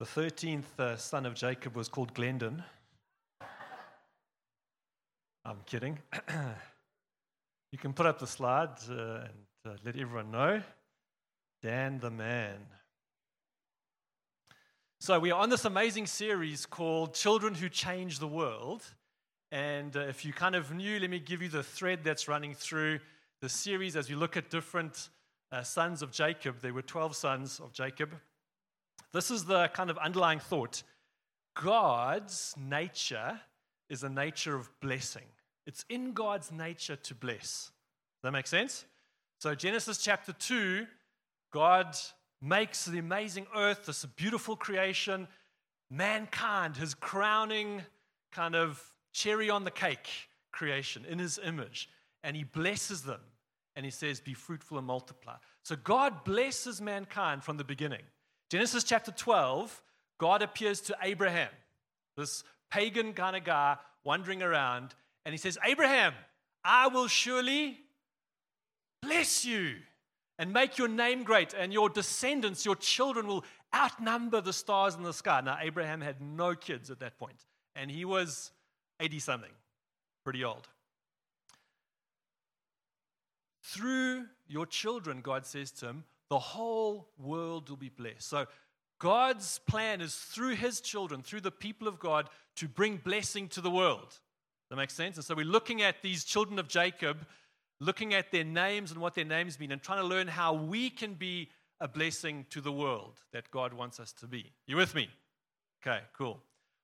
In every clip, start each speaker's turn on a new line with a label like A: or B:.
A: The 13th uh, son of Jacob was called Glendon. I'm kidding. you can put up the slide uh, and uh, let everyone know. Dan the man. So, we are on this amazing series called Children Who Change the World. And uh, if you kind of knew, let me give you the thread that's running through the series as we look at different uh, sons of Jacob. There were 12 sons of Jacob. This is the kind of underlying thought God's nature is a nature of blessing. It's in God's nature to bless. That make sense? So, Genesis chapter 2, God makes the amazing earth, this beautiful creation, mankind, his crowning kind of cherry on the cake creation in his image. And he blesses them and he says, Be fruitful and multiply. So, God blesses mankind from the beginning. Genesis chapter 12, God appears to Abraham, this pagan kind of guy wandering around, and he says, Abraham, I will surely bless you and make your name great, and your descendants, your children, will outnumber the stars in the sky. Now, Abraham had no kids at that point, and he was 80 something, pretty old. Through your children, God says to him, the whole world will be blessed. So, God's plan is through his children, through the people of God, to bring blessing to the world. That makes sense? And so we're looking at these children of Jacob, looking at their names and what their names mean, and trying to learn how we can be a blessing to the world that God wants us to be. You with me? Okay, cool.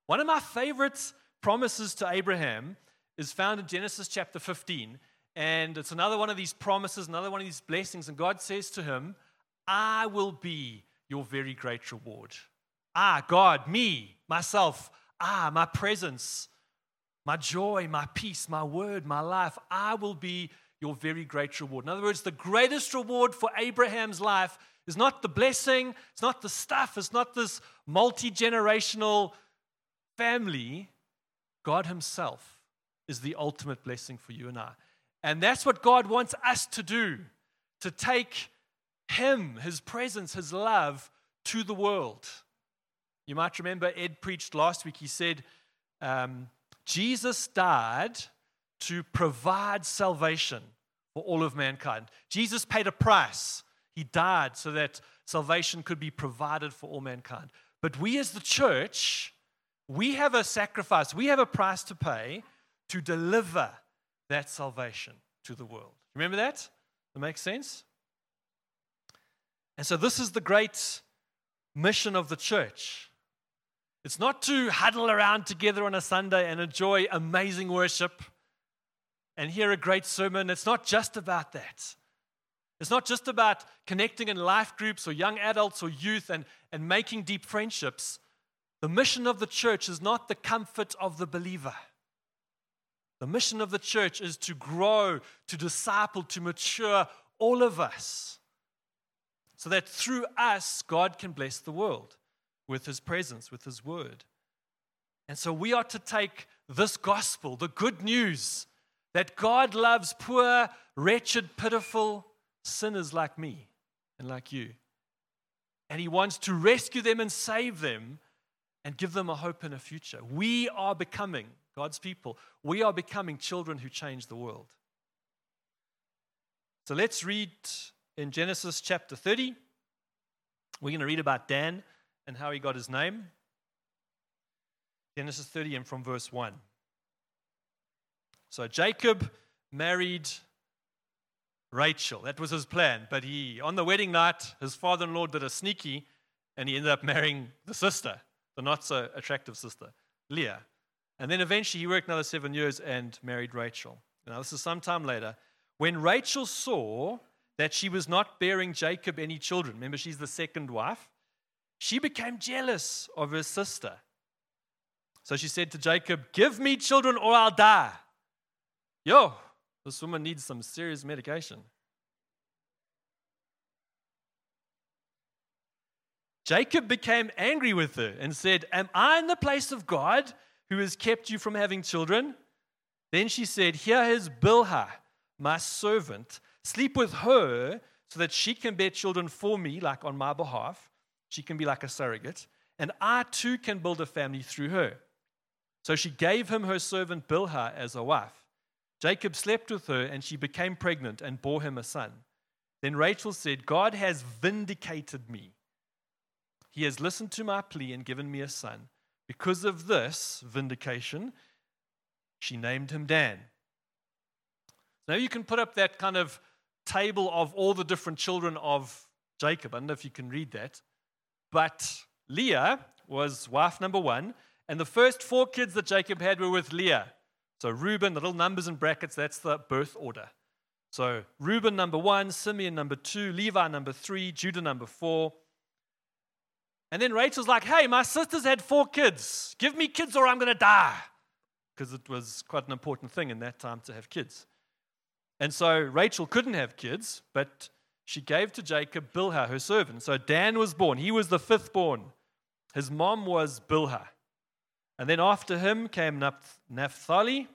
A: One of my favorite promises to Abraham is found in Genesis chapter 15. And it's another one of these promises, another one of these blessings. And God says to him, I will be your very great reward. Ah, God, me, myself, ah, my presence, my joy, my peace, my word, my life, I will be your very great reward. In other words, the greatest reward for Abraham's life is not the blessing, it's not the stuff, it's not this multi generational family. God Himself is the ultimate blessing for you and I. And that's what God wants us to do to take him, His presence, His love to the world. You might remember Ed preached last week. He said, um, Jesus died to provide salvation for all of mankind. Jesus paid a price. He died so that salvation could be provided for all mankind. But we, as the church, we have a sacrifice, we have a price to pay to deliver that salvation to the world. Remember that? That makes sense? And so, this is the great mission of the church. It's not to huddle around together on a Sunday and enjoy amazing worship and hear a great sermon. It's not just about that. It's not just about connecting in life groups or young adults or youth and, and making deep friendships. The mission of the church is not the comfort of the believer. The mission of the church is to grow, to disciple, to mature all of us so that through us, God can bless the world with his presence, with his word. And so we are to take this gospel, the good news that God loves poor, wretched, pitiful sinners like me and like you. And he wants to rescue them and save them and give them a hope and a future. We are becoming, God's people, we are becoming children who change the world. So let's read in Genesis chapter 30. We're going to read about Dan and how he got his name. Genesis 30 and from verse 1. So Jacob married Rachel. That was his plan. But he, on the wedding night, his father in law did a sneaky and he ended up marrying the sister, the not so attractive sister, Leah. And then eventually he worked another seven years and married Rachel. Now, this is some time later. When Rachel saw that she was not bearing Jacob any children. Remember, she's the second wife. She became jealous of her sister. So she said to Jacob, Give me children or I'll die. Yo, this woman needs some serious medication. Jacob became angry with her and said, Am I in the place of God who has kept you from having children? Then she said, Here is Bilhah, my servant Sleep with her so that she can bear children for me, like on my behalf. She can be like a surrogate. and I too can build a family through her. So she gave him her servant Bilhah as a wife. Jacob slept with her, and she became pregnant and bore him a son. Then Rachel said, God has vindicated me. He has listened to my plea and given me a son. Because of this vindication, she named him Dan. Now you can put up that kind of table of all the different children of Jacob. I don't know if you can read that. But Leah was wife number one, and the first four kids that Jacob had were with Leah. So Reuben, the little numbers in brackets, that's the birth order. So Reuben number one, Simeon number two, Levi number three, Judah number four. And then Rachel's like, hey, my sisters had four kids. Give me kids or I'm going to die. Because it was quite an important thing in that time to have kids. And so Rachel couldn't have kids, but she gave to Jacob Bilhah, her servant. So Dan was born. He was the fifth born. His mom was Bilhah. And then after him came Naphtali.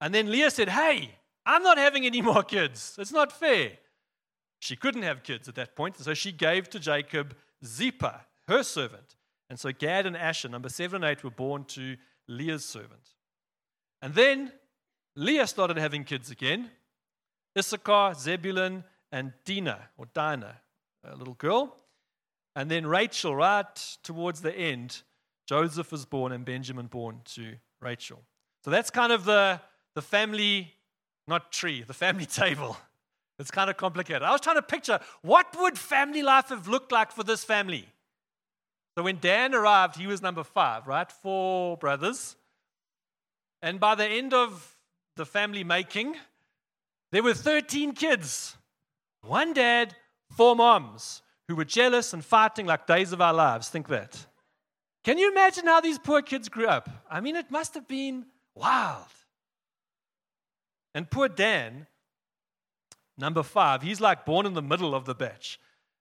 A: And then Leah said, Hey, I'm not having any more kids. It's not fair. She couldn't have kids at that point. So she gave to Jacob Zilpah, her servant. And so Gad and Asher, number seven and eight, were born to Leah's servant. And then Leah started having kids again Issachar, Zebulun, and Dinah, or Dinah, a little girl. And then Rachel, right towards the end, Joseph was born and Benjamin born to Rachel. So that's kind of the, the family, not tree, the family table. It's kind of complicated. I was trying to picture what would family life have looked like for this family. So when Dan arrived, he was number five, right? Four brothers. And by the end of the family making, there were 13 kids. One dad, four moms who were jealous and fighting like days of our lives. Think that. Can you imagine how these poor kids grew up? I mean, it must have been wild. And poor Dan, number five, he's like born in the middle of the batch.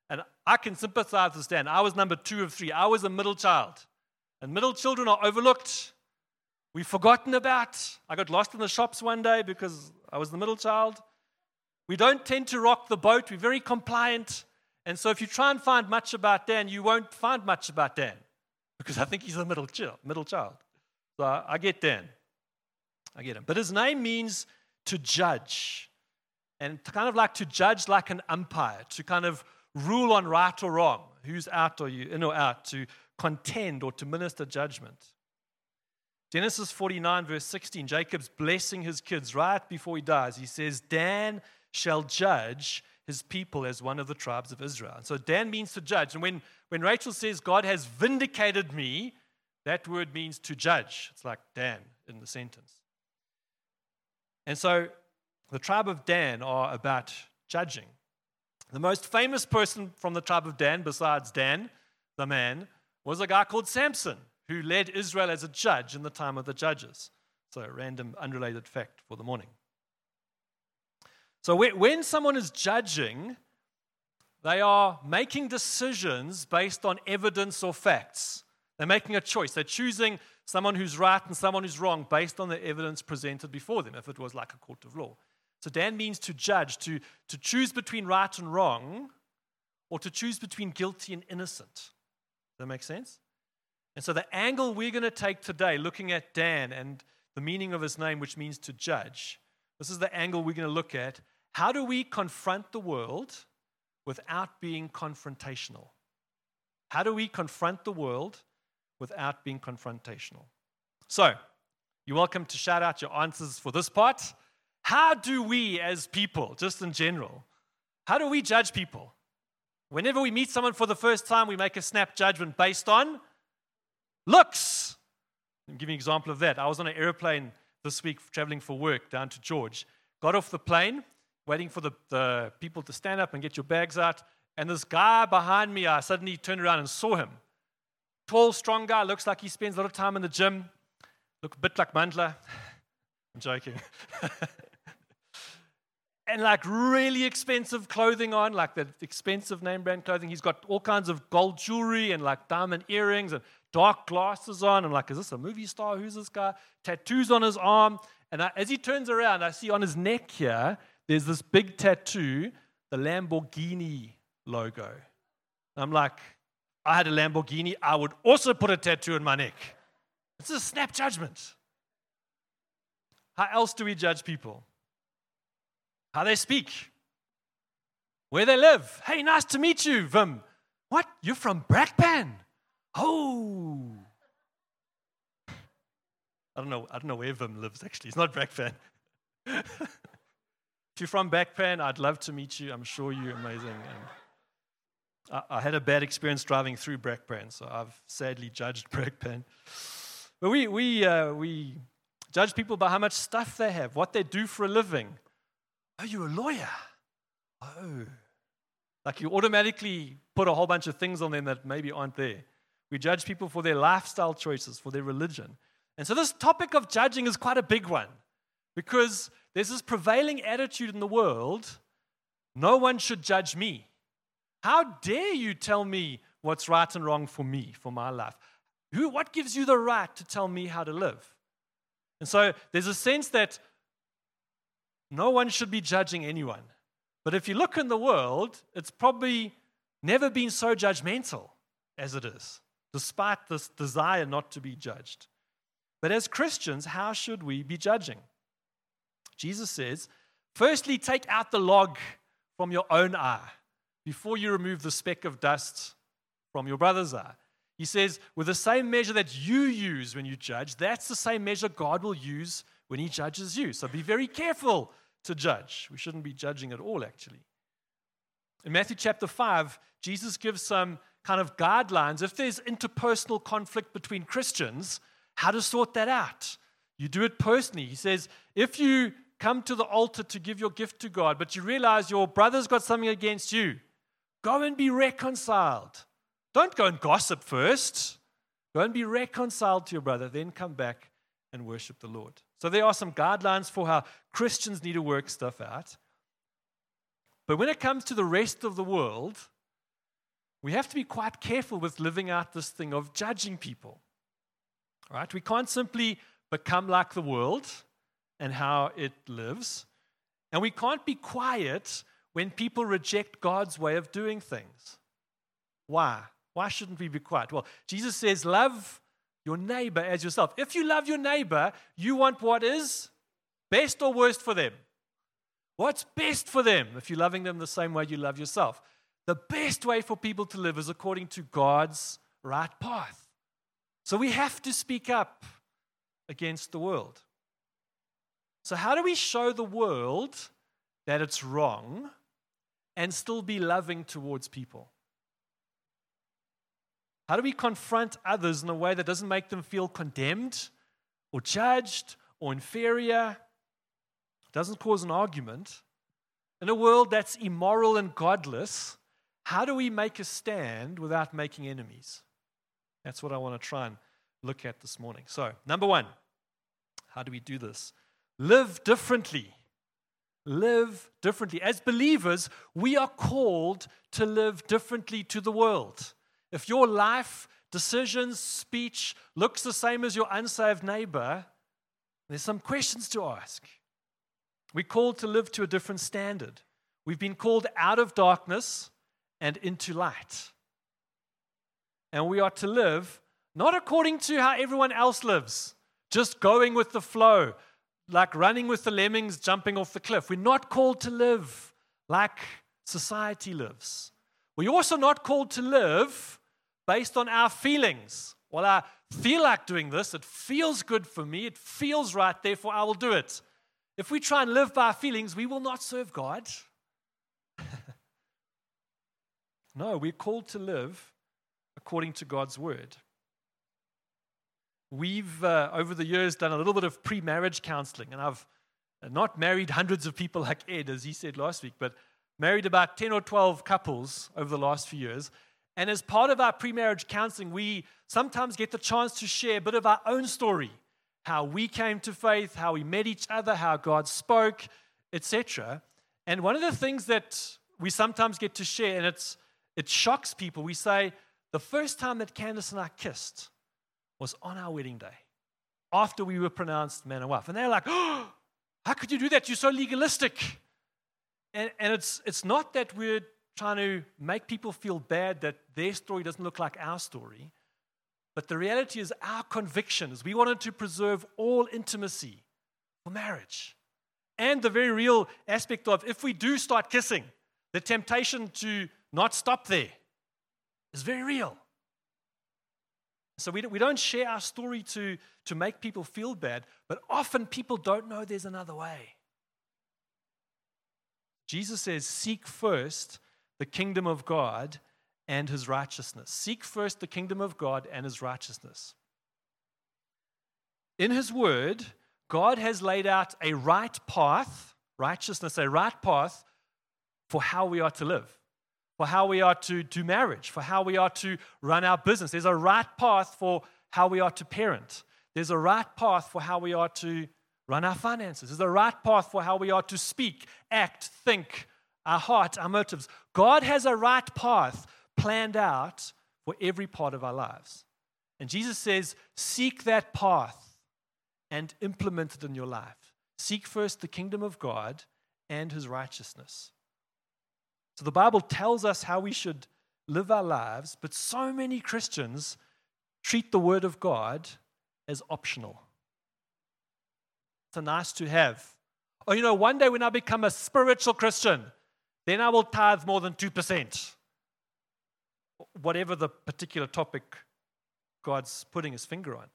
A: And I can sympathize with Dan. I was number two of three. I was a middle child. And middle children are overlooked. We've forgotten about. I got lost in the shops one day because I was the middle child. We don't tend to rock the boat. We're very compliant. And so if you try and find much about Dan, you won't find much about Dan because I think he's a middle, child, middle child. So I, get Dan. I get him. But his name means to judge. And kind of like to judge like an umpire, to kind of rule on right or wrong. Who's out or you in or out, to contend or to minister judgment. Genesis 49, verse 16, Jacob's blessing his kids right before he dies. He says, Dan shall judge his people as one of the tribes of Israel. And so Dan means to judge. And when, when Rachel says, God has vindicated me, that word means to judge. It's like Dan in the sentence. And so the tribe of Dan are about judging. The most famous person from the tribe of Dan, besides Dan, the man, was a guy called Samson, who led Israel as a judge in the time of the judges. So, a random, unrelated fact for the morning. So when someone is judging, they are making decisions based on evidence or facts. They're making a choice. They're choosing someone who's right and someone who's wrong based on the evidence presented before them, if it was like a court of law. So Dan means to judge, to, to choose between right and wrong, or to choose between guilty and innocent. Does that make sense? And so the angle we're going to take today, looking at Dan and the meaning of his name, which means to judge, this is the angle we're going to look at how do we confront the world without being confrontational? How do we confront the world without being confrontational? So, you're welcome to shout out your answers for this part. How do we, as people, just in general, how do we judge people? Whenever we meet someone for the first time, we make a snap judgment based on looks. I'll give you an example of that. I was on an airplane this week traveling for work down to George. Got off the plane, waiting for the, the people to stand up and get your bags out. And this guy behind me, I suddenly turned around and saw him. Tall, strong guy, looks like he spends a lot of time in the gym. Look a bit like Mandla. I'm joking. and like really expensive clothing on, like the expensive name brand clothing. He's got all kinds of gold jewelry and like diamond earrings and dark glasses on. I'm like, is this a movie star? Who's this guy? Tattoos on his arm. And I, as he turns around, I see on his neck here, there's this big tattoo, the Lamborghini logo. I'm like, I had a Lamborghini, I would also put a tattoo in my neck. It's a snap judgment. How else do we judge people? How they speak, where they live. Hey, nice to meet you, Vim. What? You're from Brakpan? Oh. I don't know. I don't know where Vim lives actually. It's not Brakpan. if you're from Brakpan, I'd love to meet you. I'm sure you're amazing. I, I had a bad experience driving through Brakpan, so I've sadly judged Brakpan. But we we uh, we judge people by how much stuff they have, what they do for a living. Oh, you're a lawyer. Oh. Like you automatically put a whole bunch of things on them that maybe aren't there. We judge people for their lifestyle choices, for their religion. And so this topic of judging is quite a big one because there's this prevailing attitude in the world no one should judge me. How dare you tell me what's right and wrong for me, for my life? Who, what gives you the right to tell me how to live? And so there's a sense that no one should be judging anyone. But if you look in the world, it's probably never been so judgmental as it is, despite this desire not to be judged. But as Christians, how should we be judging? Jesus says, firstly, take out the log from your own eye before you remove the speck of dust from your brother's eye. He says, with the same measure that you use when you judge, that's the same measure God will use when He judges you. So be very careful to judge. We shouldn't be judging at all, actually. In Matthew chapter 5, Jesus gives some kind of guidelines. If there's interpersonal conflict between Christians, how to sort that out. You do it personally. He says, if you come to the altar to give your gift to God, but you realize your brother's got something against you, go and be reconciled. Don't go and gossip first. Go and be reconciled to your brother, then come back and worship the Lord. So there are some guidelines for how Christians need to work stuff out. But when it comes to the rest of the world, we have to be quite careful with living out this thing of judging people. Right? We can't simply become like the world and how it lives. And we can't be quiet when people reject God's way of doing things. Why? Why shouldn't we be quiet? Well, Jesus says, Love your neighbor as yourself. If you love your neighbor, you want what is best or worst for them. What's best for them if you're loving them the same way you love yourself? The best way for people to live is according to God's right path. So we have to speak up against the world. So, how do we show the world that it's wrong and still be loving towards people? How do we confront others in a way that doesn't make them feel condemned or judged or inferior? Doesn't cause an argument. In a world that's immoral and godless, how do we make a stand without making enemies? That's what I want to try and look at this morning. So, number one, how do we do this? Live differently. Live differently. As believers, we are called to live differently to the world. If your life, decisions, speech looks the same as your unsaved neighbor, there's some questions to ask. We're called to live to a different standard. We've been called out of darkness and into light. And we are to live not according to how everyone else lives, just going with the flow, like running with the lemmings jumping off the cliff. We're not called to live like society lives. We're also not called to live based on our feelings. Well, I feel like doing this. It feels good for me. It feels right. Therefore, I will do it. If we try and live by our feelings, we will not serve God. No, we're called to live according to God's word. We've, uh, over the years, done a little bit of pre marriage counseling, and I've not married hundreds of people like Ed, as he said last week, but married about 10 or 12 couples over the last few years. And as part of our pre-marriage counseling, we sometimes get the chance to share a bit of our own story, how we came to faith, how we met each other, how God spoke, etc. And one of the things that we sometimes get to share, and it's it shocks people, we say, the first time that Candace and I kissed was on our wedding day, after we were pronounced man and wife. And they're like, oh, how could you do that? You're so legalistic. And, and it's, it's not that we're trying to make people feel bad that their story doesn't look like our story. But the reality is, our conviction is we wanted to preserve all intimacy for marriage. And the very real aspect of if we do start kissing, the temptation to not stop there is very real. So we we don't share our story to, to make people feel bad, but often people don't know there's another way. Jesus says, Seek first the kingdom of God and his righteousness. Seek first the kingdom of God and his righteousness. In his word, God has laid out a right path, righteousness, a right path for how we are to live, for how we are to do marriage, for how we are to run our business. There's a right path for how we are to parent. There's a right path for how we are to run our finances. There's a right path for how we are to speak, act, think, our heart, our motives. God has a right path planned out for every part of our lives. And Jesus says, seek that path and implement it in your life. Seek first the kingdom of God and his righteousness. So the Bible tells us how we should live our lives, but so many Christians treat the word of God as optional. It's a nice to have. Oh, you know, one day when I become a spiritual Christian, then I will tithe more than 2%. Whatever the particular topic God's putting his finger on.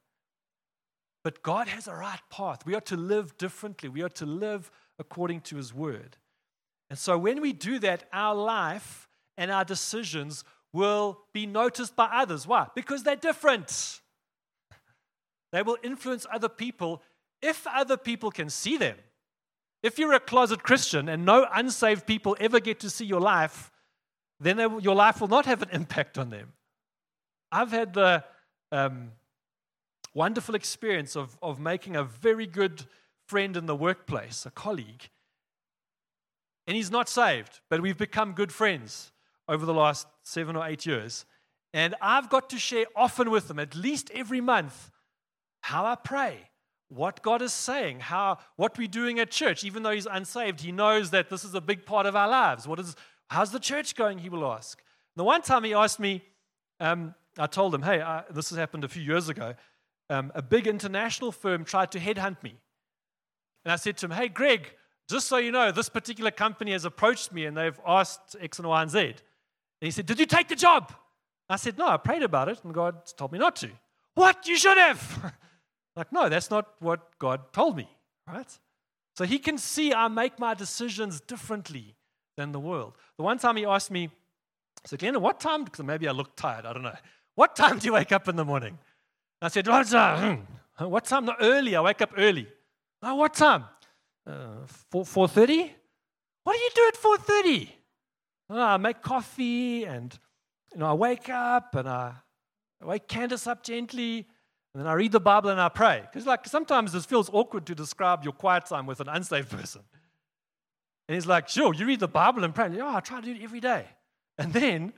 A: But God has a right path. We are to live differently, we are to live according to his word. And so when we do that, our life and our decisions will be noticed by others. Why? Because they're different. They will influence other people if other people can see them. If you're a closet Christian and no unsaved people ever get to see your life, then your life will not have an impact on them. I've had the um, wonderful experience of, of making a very good friend in the workplace, a colleague. And he's not saved, but we've become good friends over the last seven or eight years. And I've got to share often with him, at least every month, how I pray, what God is saying, how what we're doing at church. Even though he's unsaved, he knows that this is a big part of our lives. What is how's the church going? He will ask. The one time he asked me, um, I told him, "Hey, uh, this has happened a few years ago. Um, a big international firm tried to headhunt me, and I said to him, "Hey, Greg." Just so you know, this particular company has approached me and they've asked X and Y and Z. And he said, Did you take the job? I said, No, I prayed about it and God told me not to. What? You should have. Like, no, that's not what God told me, right? So he can see I make my decisions differently than the world. The one time he asked me, so Glenn, what time, because maybe I look tired, I don't know. What time do you wake up in the morning? I said, what hmm, time? What time? No, early. I wake up early. Oh, what time? Uh, 4, 4.30? What do you do at 4.30? Oh, I make coffee and you know, I wake up and I wake Candace up gently and then I read the Bible and I pray. Because like sometimes it feels awkward to describe your quiet time with an unsaved person. And he's like, sure, you read the Bible and pray. oh, I try to do it every day. And then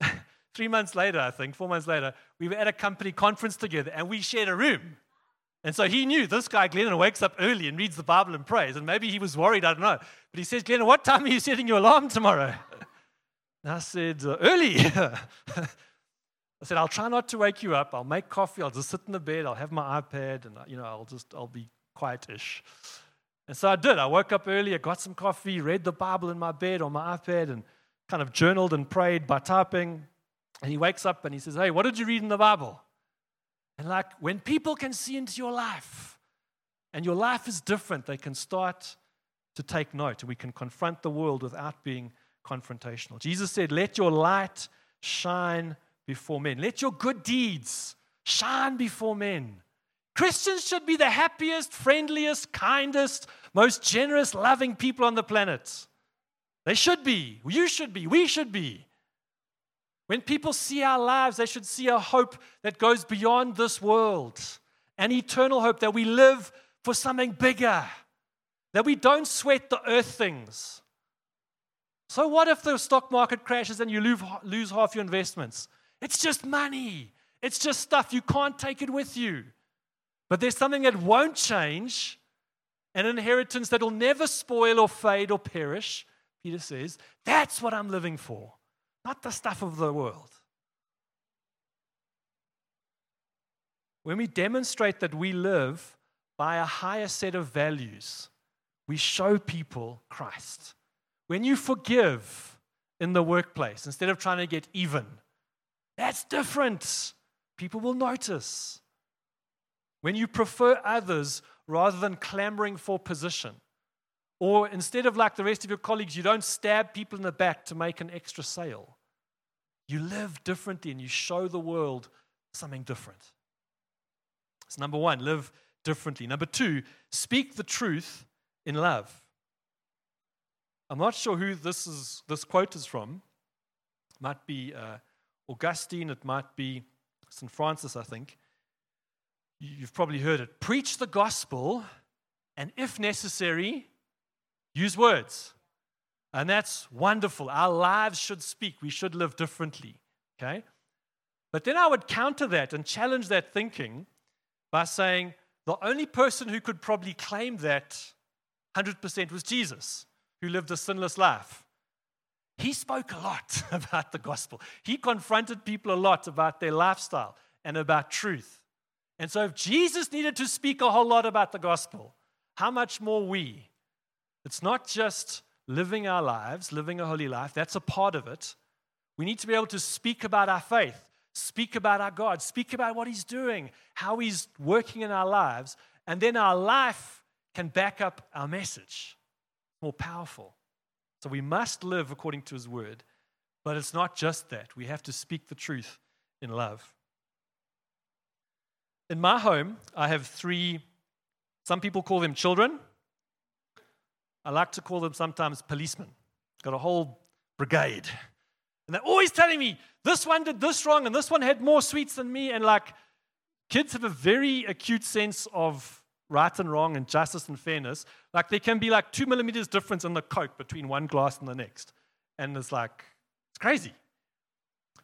A: three months later, I think, four months later, we were at a company conference together and we shared a room. And so he knew this guy, Glennon, wakes up early and reads the Bible and prays. And maybe he was worried, I don't know. But he says, Glennon, what time are you setting your alarm tomorrow? And I said, uh, early. I said, I'll try not to wake you up. I'll make coffee. I'll just sit in the bed. I'll have my iPad and, you know, I'll just, I'll be quietish. And so I did. I woke up early. I got some coffee, read the Bible in my bed on my iPad and kind of journaled and prayed by typing. And he wakes up and he says, Hey, what did you read in the Bible? And like when people can see into your life and your life is different, they can start to take note we can confront the world without being confrontational. Jesus said, Let your light shine before men. Let your good deeds shine before men. Christians should be the happiest, friendliest, kindest, most generous, loving people on the planet. They should be. You should be. We should be. When people see our lives, they should see a hope that goes beyond this world, an eternal hope that we live for something bigger, that we don't sweat the earth things. So, what if the stock market crashes and you lose, half your investments? It's just money. It's just stuff. You can't take it with you. But there's something that won't change, an inheritance that will never spoil or fade or perish. Peter says, That's what I'm living for. Not the stuff of the world. When we demonstrate that we live by a higher set of values, we show people Christ. When you forgive in the workplace instead of trying to get even, that's different. People will notice. When you prefer others rather than clamoring for position, or instead of like the rest of your colleagues, you don't stab people in the back to make an extra sale. You live differently and you show the world something different. So, number one, live differently. Number two, speak the truth in love. I'm not sure who this, is, this quote is from. It might be uh, Augustine, it might be St. Francis, I think. You've probably heard it. Preach the gospel, and if necessary, use words. And that's wonderful. Our lives should speak. We should live differently. Okay? But then I would counter that and challenge that thinking by saying the only person who could probably claim that 100% was Jesus, who lived a sinless life. He spoke a lot about the gospel. He confronted people a lot about their lifestyle and about truth. And so, if Jesus needed to speak a whole lot about the gospel, how much more we? It's not just living our lives, living a holy life, that's a part of it. We need to be able to speak about our faith, speak about our God, speak about what He's doing, how He's working in our lives, and then our life can back up our message. More powerful. So we must live according to His word, but it's not just that. We have to speak the truth in love. In my home, I have three, some people call them children. I like to call them sometimes policemen. Got a whole brigade. And they're always telling me, this one did this wrong, and this one had more sweets than me. And like, kids have a very acute sense of right and wrong and justice and fairness. Like, there can be like two millimeters difference in the Coke between one glass and the next. And it's like, it's crazy.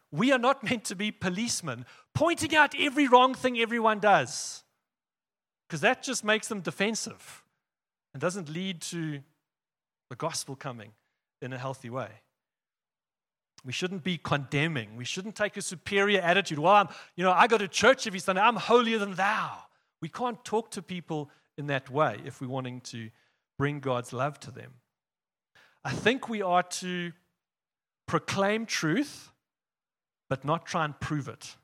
A: We are not meant to be policemen pointing out every wrong thing everyone does, because that just makes them defensive and doesn't lead to the gospel coming in a healthy way. We shouldn't be condemning. We shouldn't take a superior attitude. Well, I'm, you know, I go to church every Sunday. I'm holier than thou. We can't talk to people in that way if we're wanting to bring God's love to them. I think we are to proclaim truth, but not try and prove it.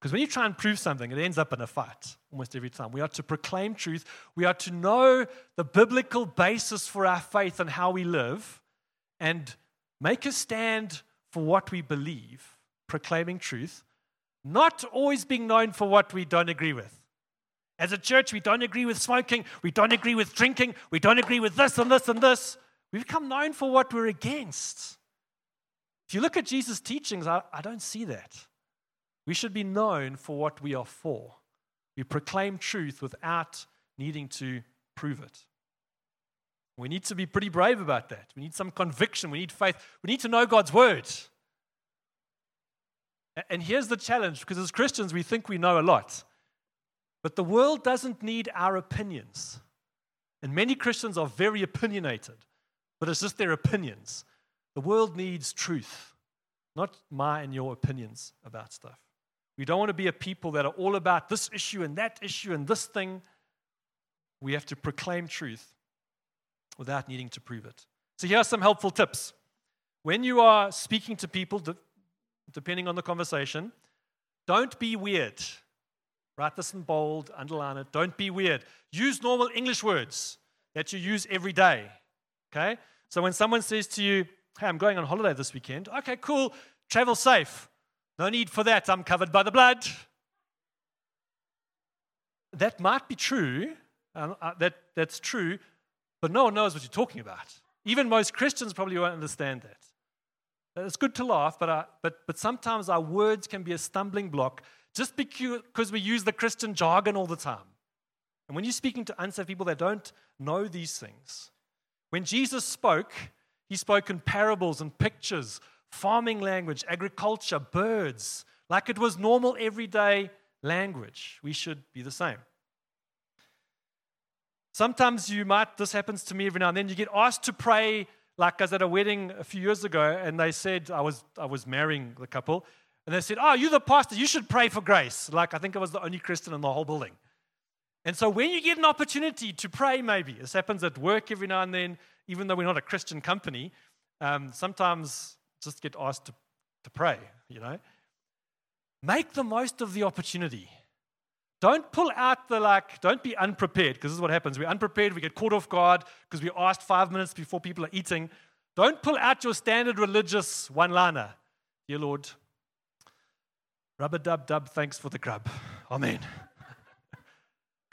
A: Because when you try and prove something, it ends up in a fight almost every time. We are to proclaim truth. We are to know the biblical basis for our faith and how we live and make a stand for what we believe, proclaiming truth, not always being known for what we don't agree with. As a church, we don't agree with smoking, we don't agree with drinking, we don't agree with this and this and this. We've become known for what we're against. If you look at Jesus' teachings, I, I don't see that. We should be known for what we are for. We proclaim truth without needing to prove it. We need to be pretty brave about that. We need some conviction. We need faith. We need to know God's word. And here's the challenge because as Christians, we think we know a lot. But the world doesn't need our opinions. And many Christians are very opinionated, but it's just their opinions. The world needs truth, not my and your opinions about stuff. We don't want to be a people that are all about this issue and that issue and this thing. We have to proclaim truth without needing to prove it. So, here are some helpful tips. When you are speaking to people, depending on the conversation, don't be weird. Write this in bold, underline it. Don't be weird. Use normal English words that you use every day. Okay? So when someone says to you, Hey, I'm going on holiday this weekend. Okay, cool. Travel safe. No need for that. I'm covered by the blood. That might be true. Uh, uh, that, that's true. But no one knows what you're talking about. Even most Christians probably won't understand that. It's good to laugh, but, uh, but, but sometimes our words can be a stumbling block just because we use the Christian jargon all the time. And when you're speaking to unsaved people that don't know these things, when Jesus spoke, he spoke in parables and pictures farming language, agriculture, birds, like it was normal everyday language. We should be the same. Sometimes you might, this happens to me every now and then, you get asked to pray Like I was at a wedding a few years ago, and they said I was I was marrying the couple, and they said, "Oh, you're the pastor. You should pray for grace." Like I think I was the only Christian in the whole building. And so when you get an opportunity to pray, maybe this happens at work every now and then, even though we're not a Christian company, um, sometimes just get asked to, to pray. You know, make the most of the opportunity. Don't pull out the like, don't be unprepared, because this is what happens. We're unprepared, we get caught off guard because we asked five minutes before people are eating. Don't pull out your standard religious one liner. Dear Lord, rubber dub dub, thanks for the grub. Amen.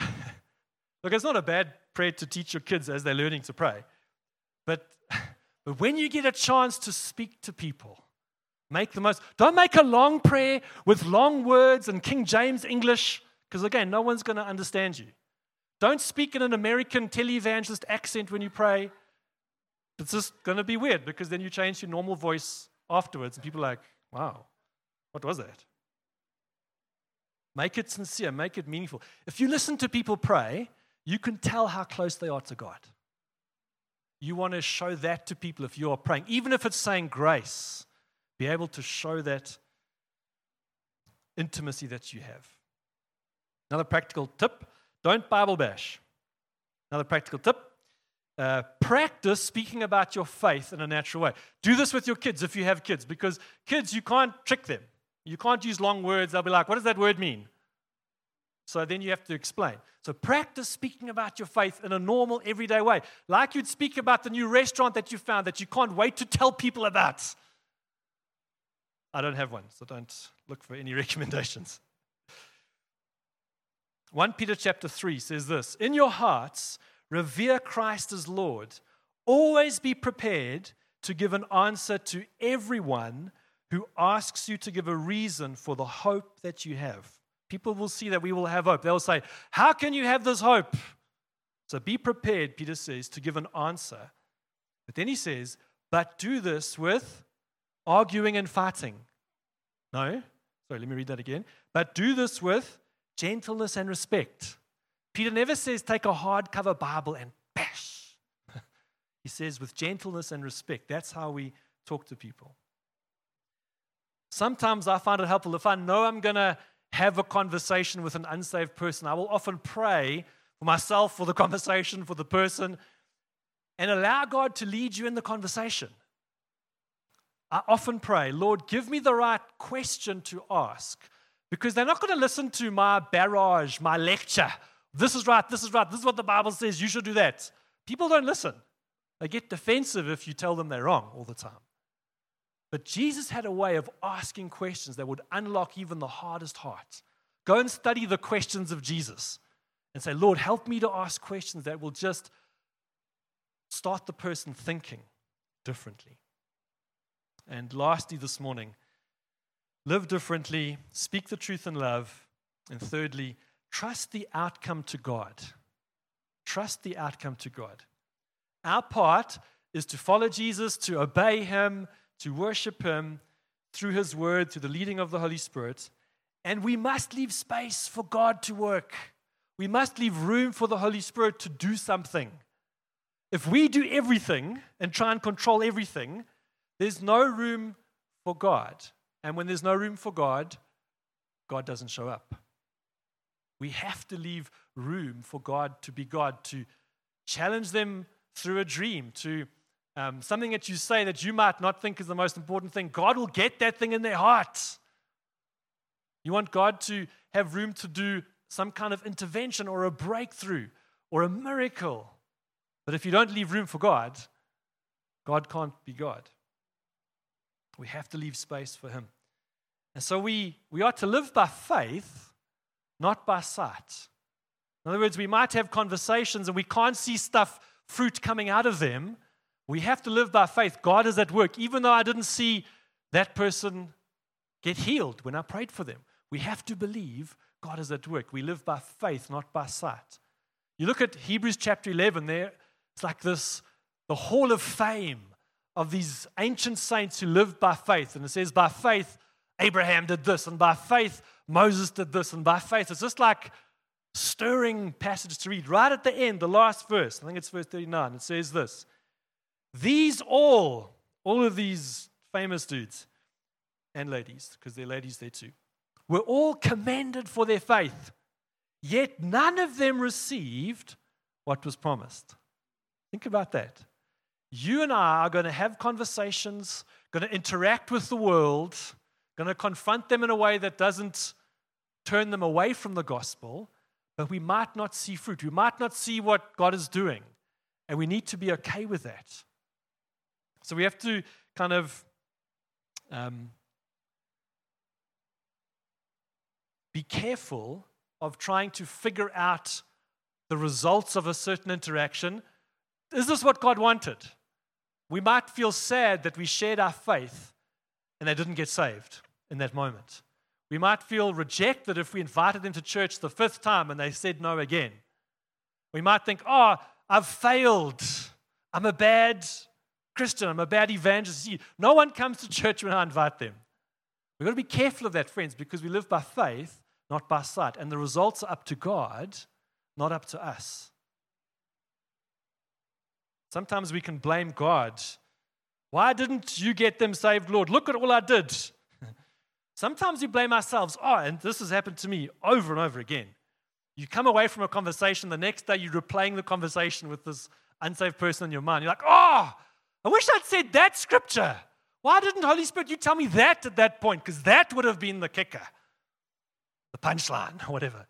A: Look, it's not a bad prayer to teach your kids as they're learning to pray. But, but when you get a chance to speak to people, make the most. Don't make a long prayer with long words and King James English because, again, no one's going to understand you. Don't speak in an American televangelist accent when you pray. It's just going to be weird because then you change your normal voice afterwards, and people are like, wow, what was that? Make it sincere, make it meaningful. If you listen to people pray, you can tell how close they are to God. You want to show that to people if you are praying, even if it's saying grace, be able to show that intimacy that you have. Another practical tip don't Bible bash. Another practical tip uh, practice speaking about your faith in a natural way. Do this with your kids if you have kids, because kids, you can't trick them. You can't use long words. They'll be like, what does that word mean? So then you have to explain. So practice speaking about your faith in a normal, everyday way, like you'd speak about the new restaurant that you found that you can't wait to tell people about. I don't have one, so don't look for any recommendations. 1 Peter chapter 3 says this In your hearts, revere Christ as Lord. Always be prepared to give an answer to everyone who asks you to give a reason for the hope that you have. People will see that we will have hope. They'll say, How can you have this hope? So be prepared, Peter says, to give an answer. But then he says, But do this with arguing and fighting. No? Sorry, let me read that again. But do this with gentleness and respect. Peter never says take a hardcover Bible and bash. he says with gentleness and respect. That's how we talk to people. Sometimes I find it helpful if I know I'm going to have a conversation with an unsaved person, I will often pray for myself, for the conversation, for the person, and allow God to lead you in the conversation. I often pray, Lord, give me the right question to ask because they're not going to listen to my barrage, my lecture. This is right, this is right, this is what the Bible says, you should do that. People don't listen. They get defensive if you tell them they're wrong all the time. But Jesus had a way of asking questions that would unlock even the hardest heart. Go and study the questions of Jesus and say, Lord, help me to ask questions that will just start the person thinking differently. And lastly, this morning, live differently, speak the truth in love, and thirdly, trust the outcome to God. Trust the outcome to God. Our part is to follow Jesus, to obey him, to worship him through his word, through the leading of the Holy Spirit. And we must leave space for God to work. We must leave room for the Holy Spirit to do something. If we do everything and try and control everything, there's no room for God. And when there's no room for God, God doesn't show up. We have to leave room for God to be God, to challenge them through a dream, to um, something that you say that you might not think is the most important thing. God will get that thing in their heart. You want God to have room to do some kind of intervention or a breakthrough or a miracle. But if you don't leave room for God, God can't be God. We have to leave space for Him. And so we, we are to live by faith, not by sight. In other words, we might have conversations and we can't see stuff, fruit coming out of them. We have to live by faith. God is at work, even though I didn't see that person get healed when I prayed for them. We have to believe God is at work. We live by faith, not by sight. You look at Hebrews chapter 11, there, it's like this the hall of fame of these ancient saints who lived by faith. And it says, by faith, Abraham did this, and by faith, Moses did this, and by faith. It's just like stirring passage to read. Right at the end, the last verse, I think it's verse 39, it says this These all, all of these famous dudes and ladies, because they're ladies there too, were all commended for their faith. Yet none of them received what was promised. Think about that. You and I are going to have conversations, going to interact with the world, going to confront them in a way that doesn't turn them away from the gospel, but we might not see fruit. We might not see what God is doing. And we need to be okay with that. So we have to kind of um, be careful of trying to figure out the results of a certain interaction. Is this what God wanted? We might feel sad that we shared our faith and they didn't get saved in that moment. We might feel rejected if we invited them to church the fifth time and they said no again. We might think, oh, I've failed. I'm a bad Christian. I'm a bad evangelist. No one comes to church when I invite them. We've got to be careful of that, friends, because we live by faith, not by sight. And the results are up to God, not up to us. Sometimes we can blame God. Why didn't you get them saved, Lord? Look at all I did. Sometimes we blame ourselves. Oh, and this has happened to me over and over again. You come away from a conversation, the next day you're replaying the conversation with this unsaved person in your mind. You're like, oh, I wish I'd said that scripture. Why didn't Holy Spirit you tell me that at that point? Because that would have been the kicker, the punchline, whatever.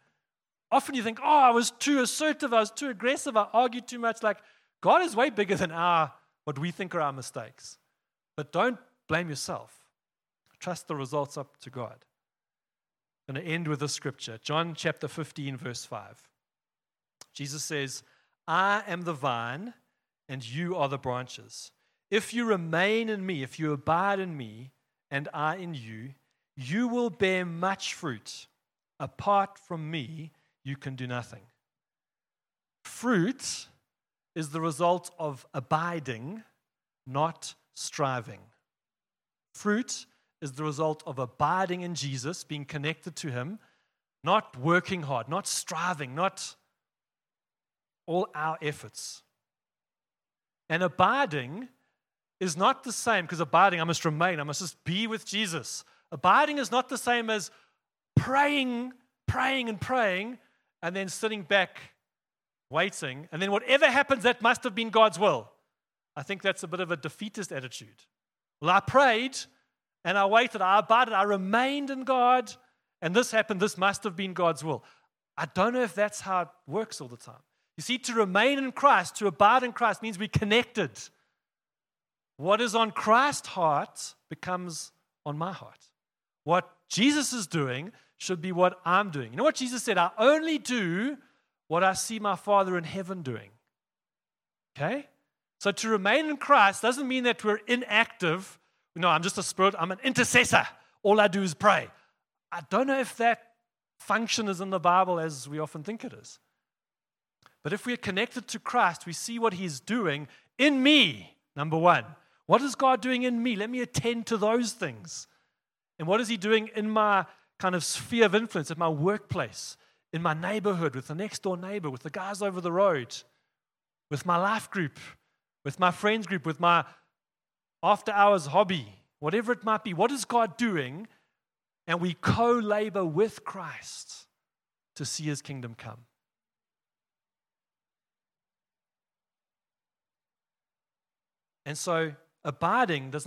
A: Often you think, oh, I was too assertive, I was too aggressive, I argued too much. Like, God is way bigger than our what we think are our mistakes. But don't blame yourself. Trust the results up to God. I'm going to end with a scripture John chapter 15, verse 5. Jesus says, I am the vine, and you are the branches. If you remain in me, if you abide in me, and I in you, you will bear much fruit. Apart from me, you can do nothing. Fruit is the result of abiding, not striving. Fruit is the result of abiding in Jesus, being connected to Him, not working hard, not striving, not all our efforts. And abiding is not the same, because abiding, I must remain, I must just be with Jesus. Abiding is not the same as praying, praying, and praying, and then sitting back, waiting, and then whatever happens, that must have been God's will. I think that's a bit of a defeatist attitude. Well, I prayed and I waited, I abided, I remained in God, and this happened. This must have been God's will. I don't know if that's how it works all the time. You see, to remain in Christ, to abide in Christ, means we're connected. What is on Christ's heart becomes on my heart. What Jesus is doing should be what I'm doing. You know what Jesus said? I only do what I see my Father in heaven doing. Okay? So to remain in Christ doesn't mean that we're inactive. No, I'm just a spirit, I'm an intercessor. All I do is pray. I don't know if that function is in the Bible as we often think it is. But if we're connected to Christ, we see what He's doing in me, number one. What is God doing in me? Let me attend to those things. And what is He doing in my kind of sphere of influence, in my workplace, in my neighborhood, with the next door neighbor, with the guys over the road, with my life group, with my friends group, with my after hours hobby, whatever it might be? What is God doing? And we co labor with Christ to see His kingdom come. And so abiding does